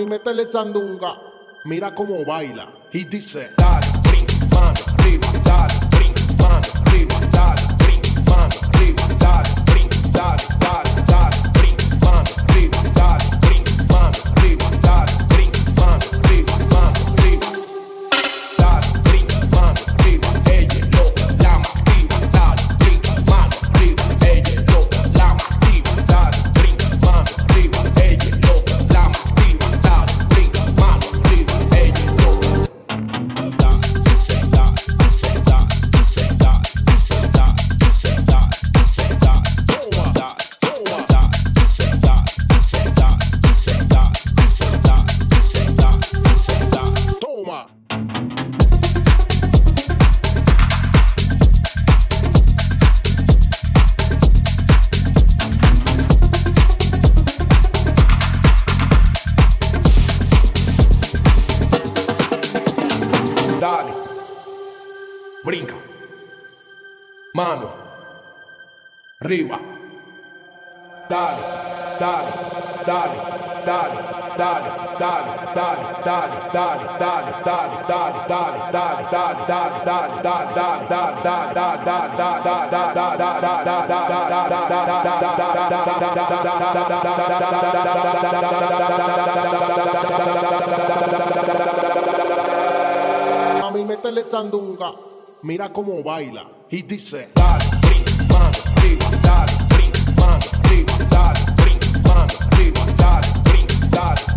Mami, métele sandunga. Mira cómo baila. Y dice. Mami, métele sandunga. Mira cómo baila y dice, dale, brinca, arriba, dale, brinca, arriba, dale, brinca, arriba, dale, brinca, dale.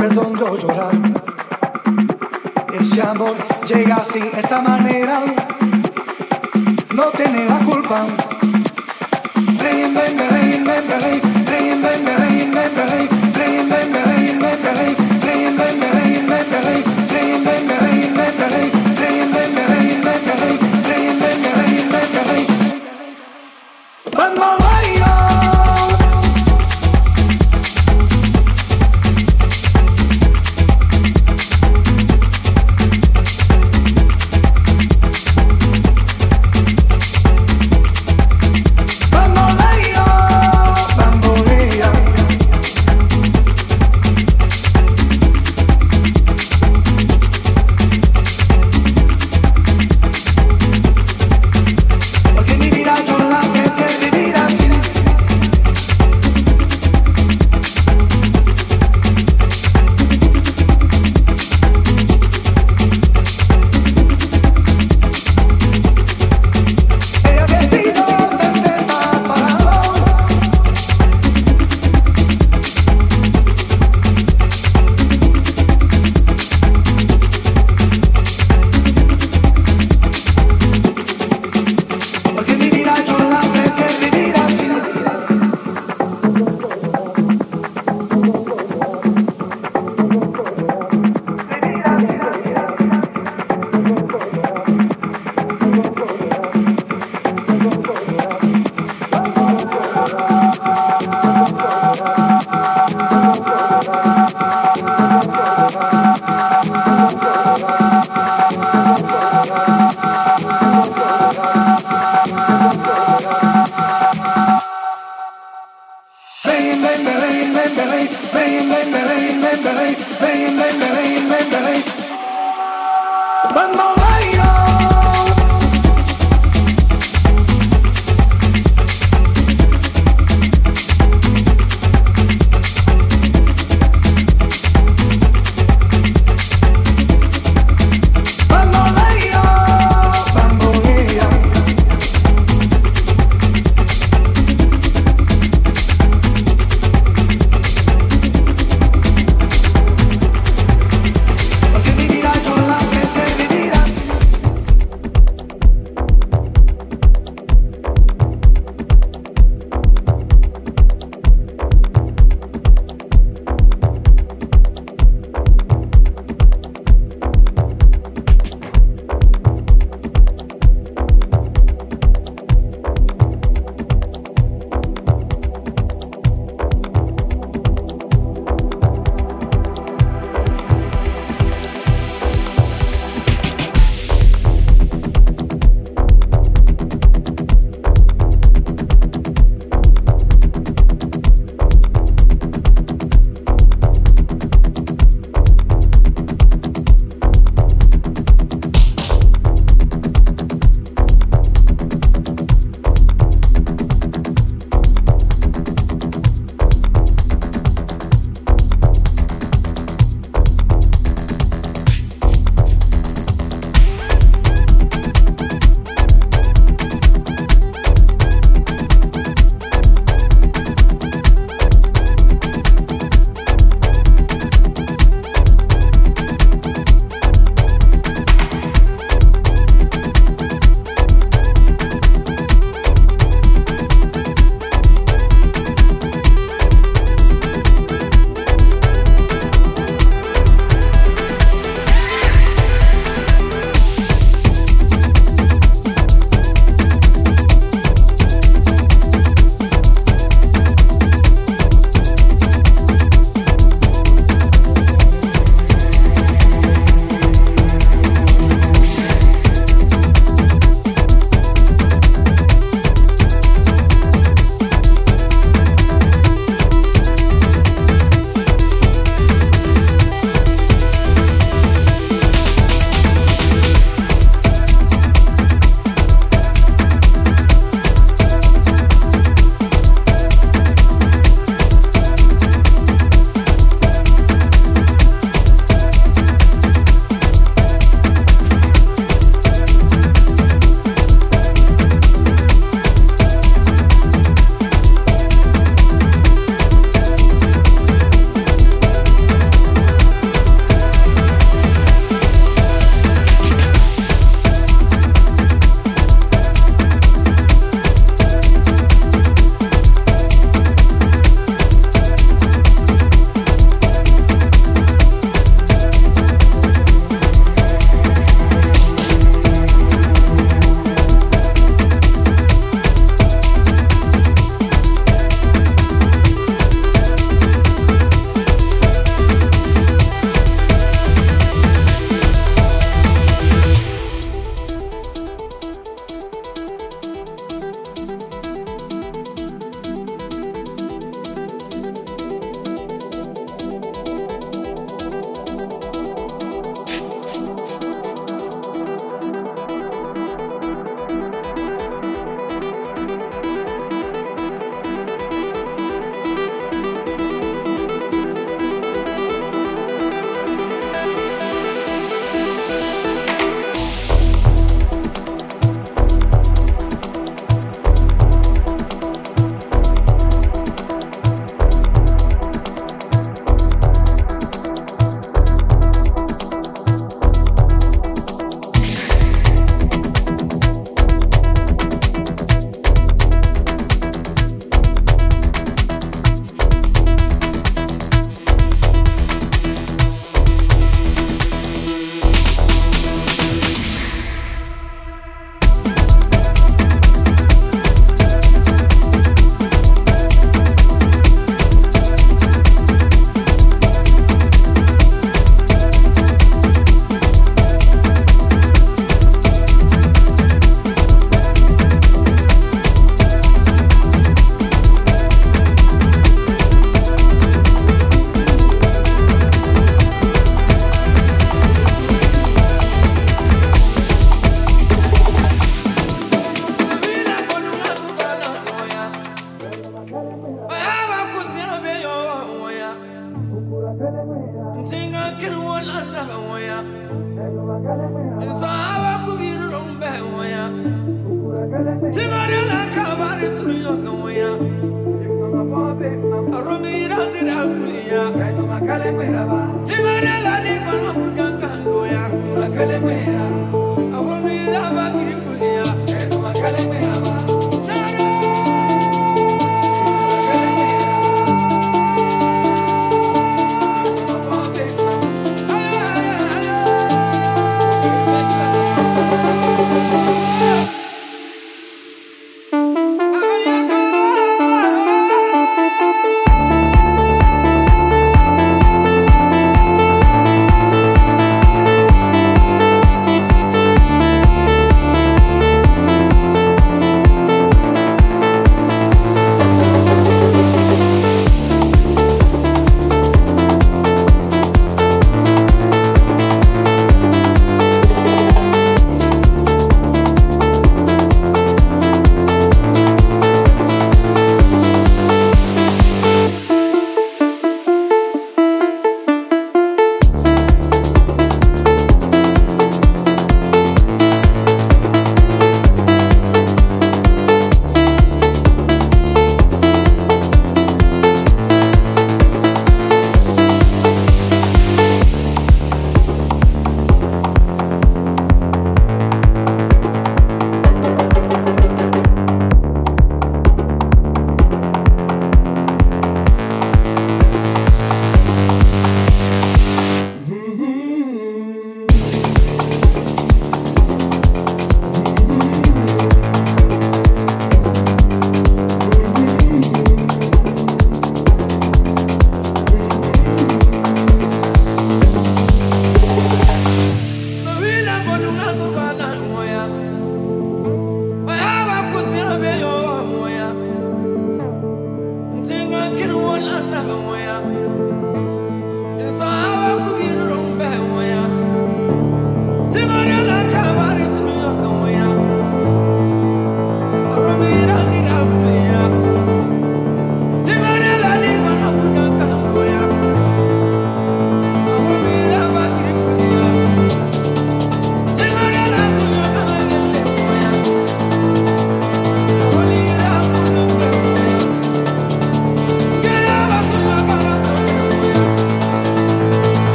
perdón yo llorar. Ese amor llega así, esta manera, no tiene la culpa. Reinvenme, reinvenme, reinvenme, reinvenme, reinvenme,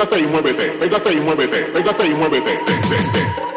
pégate y muévete, pégate y muévete, pégate y muévete, te.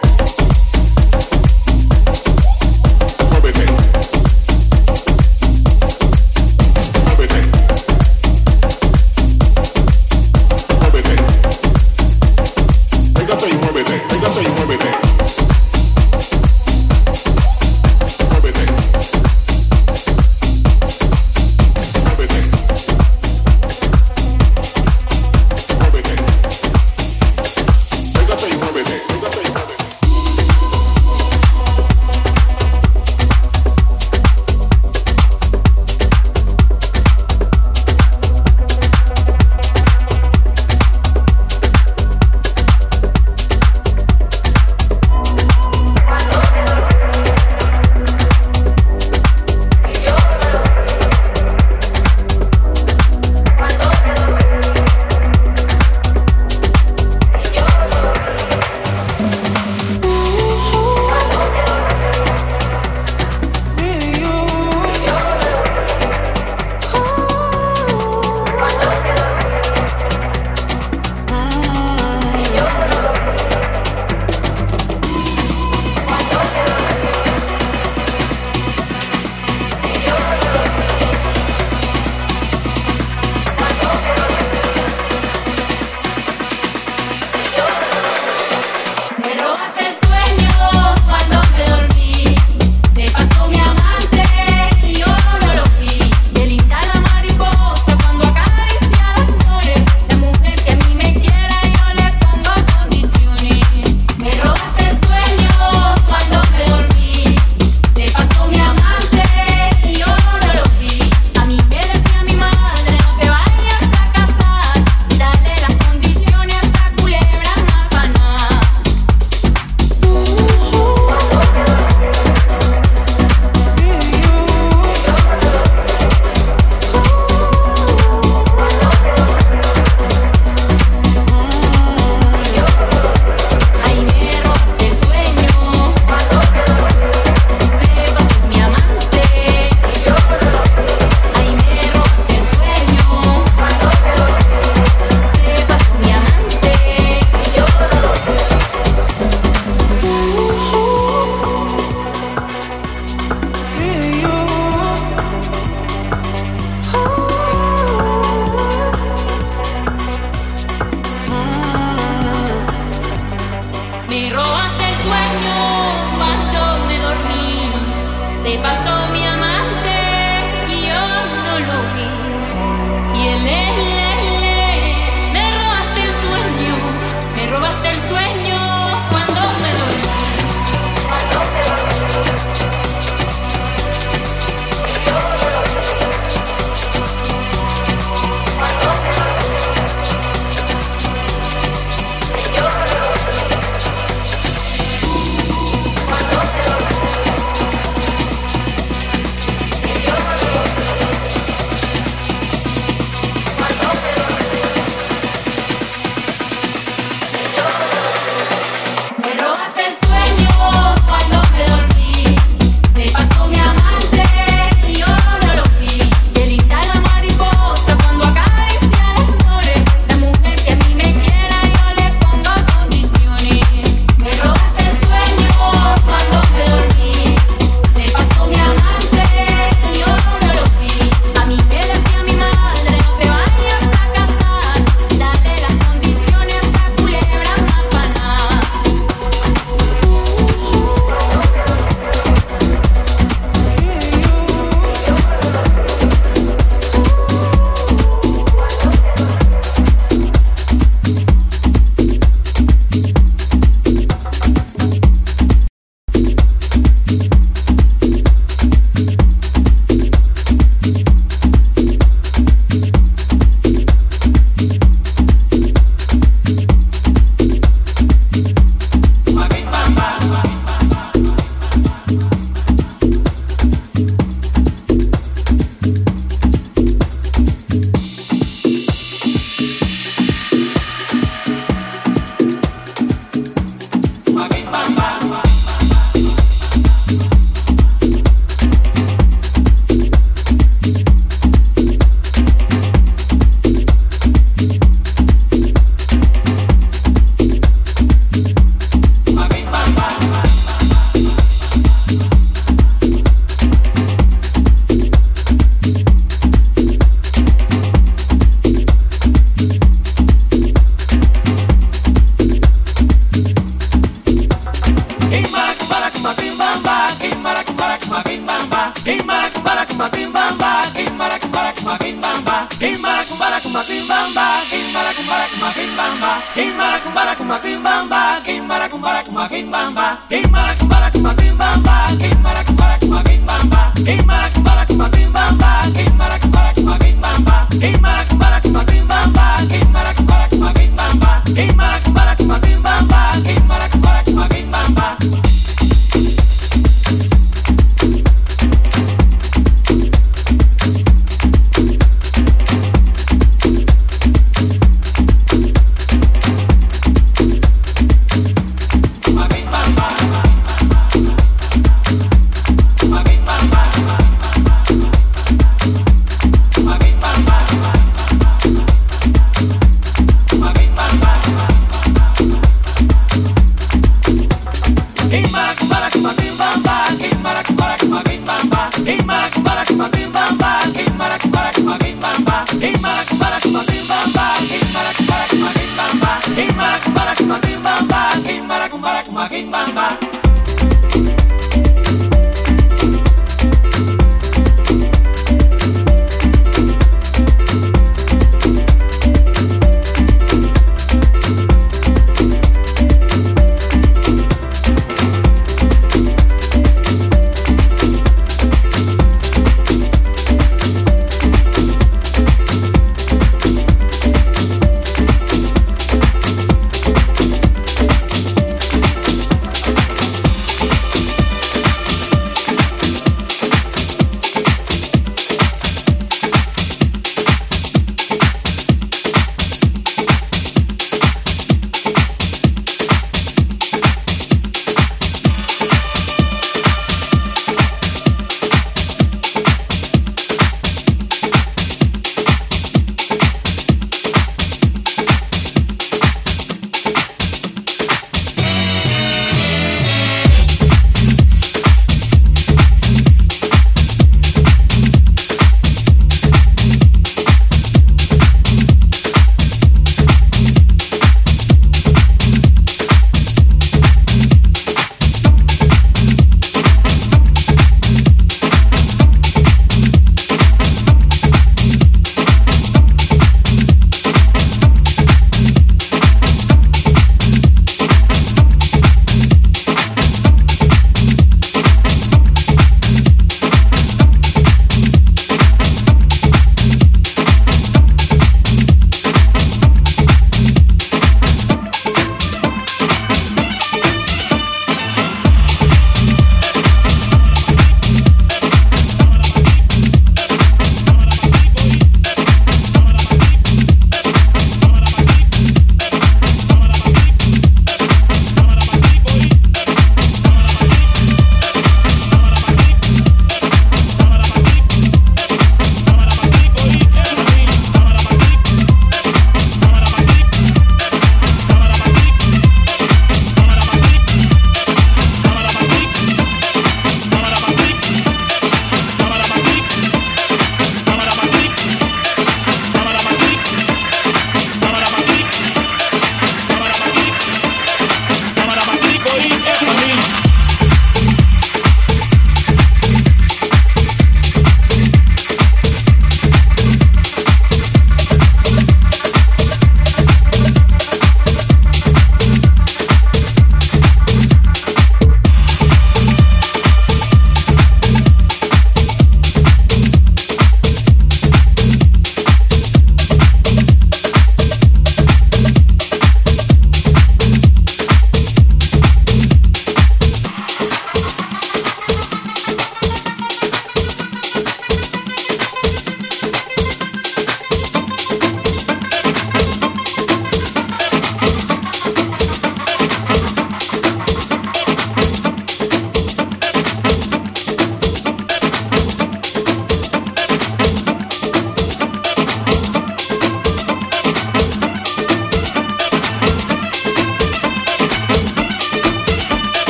King Bamba.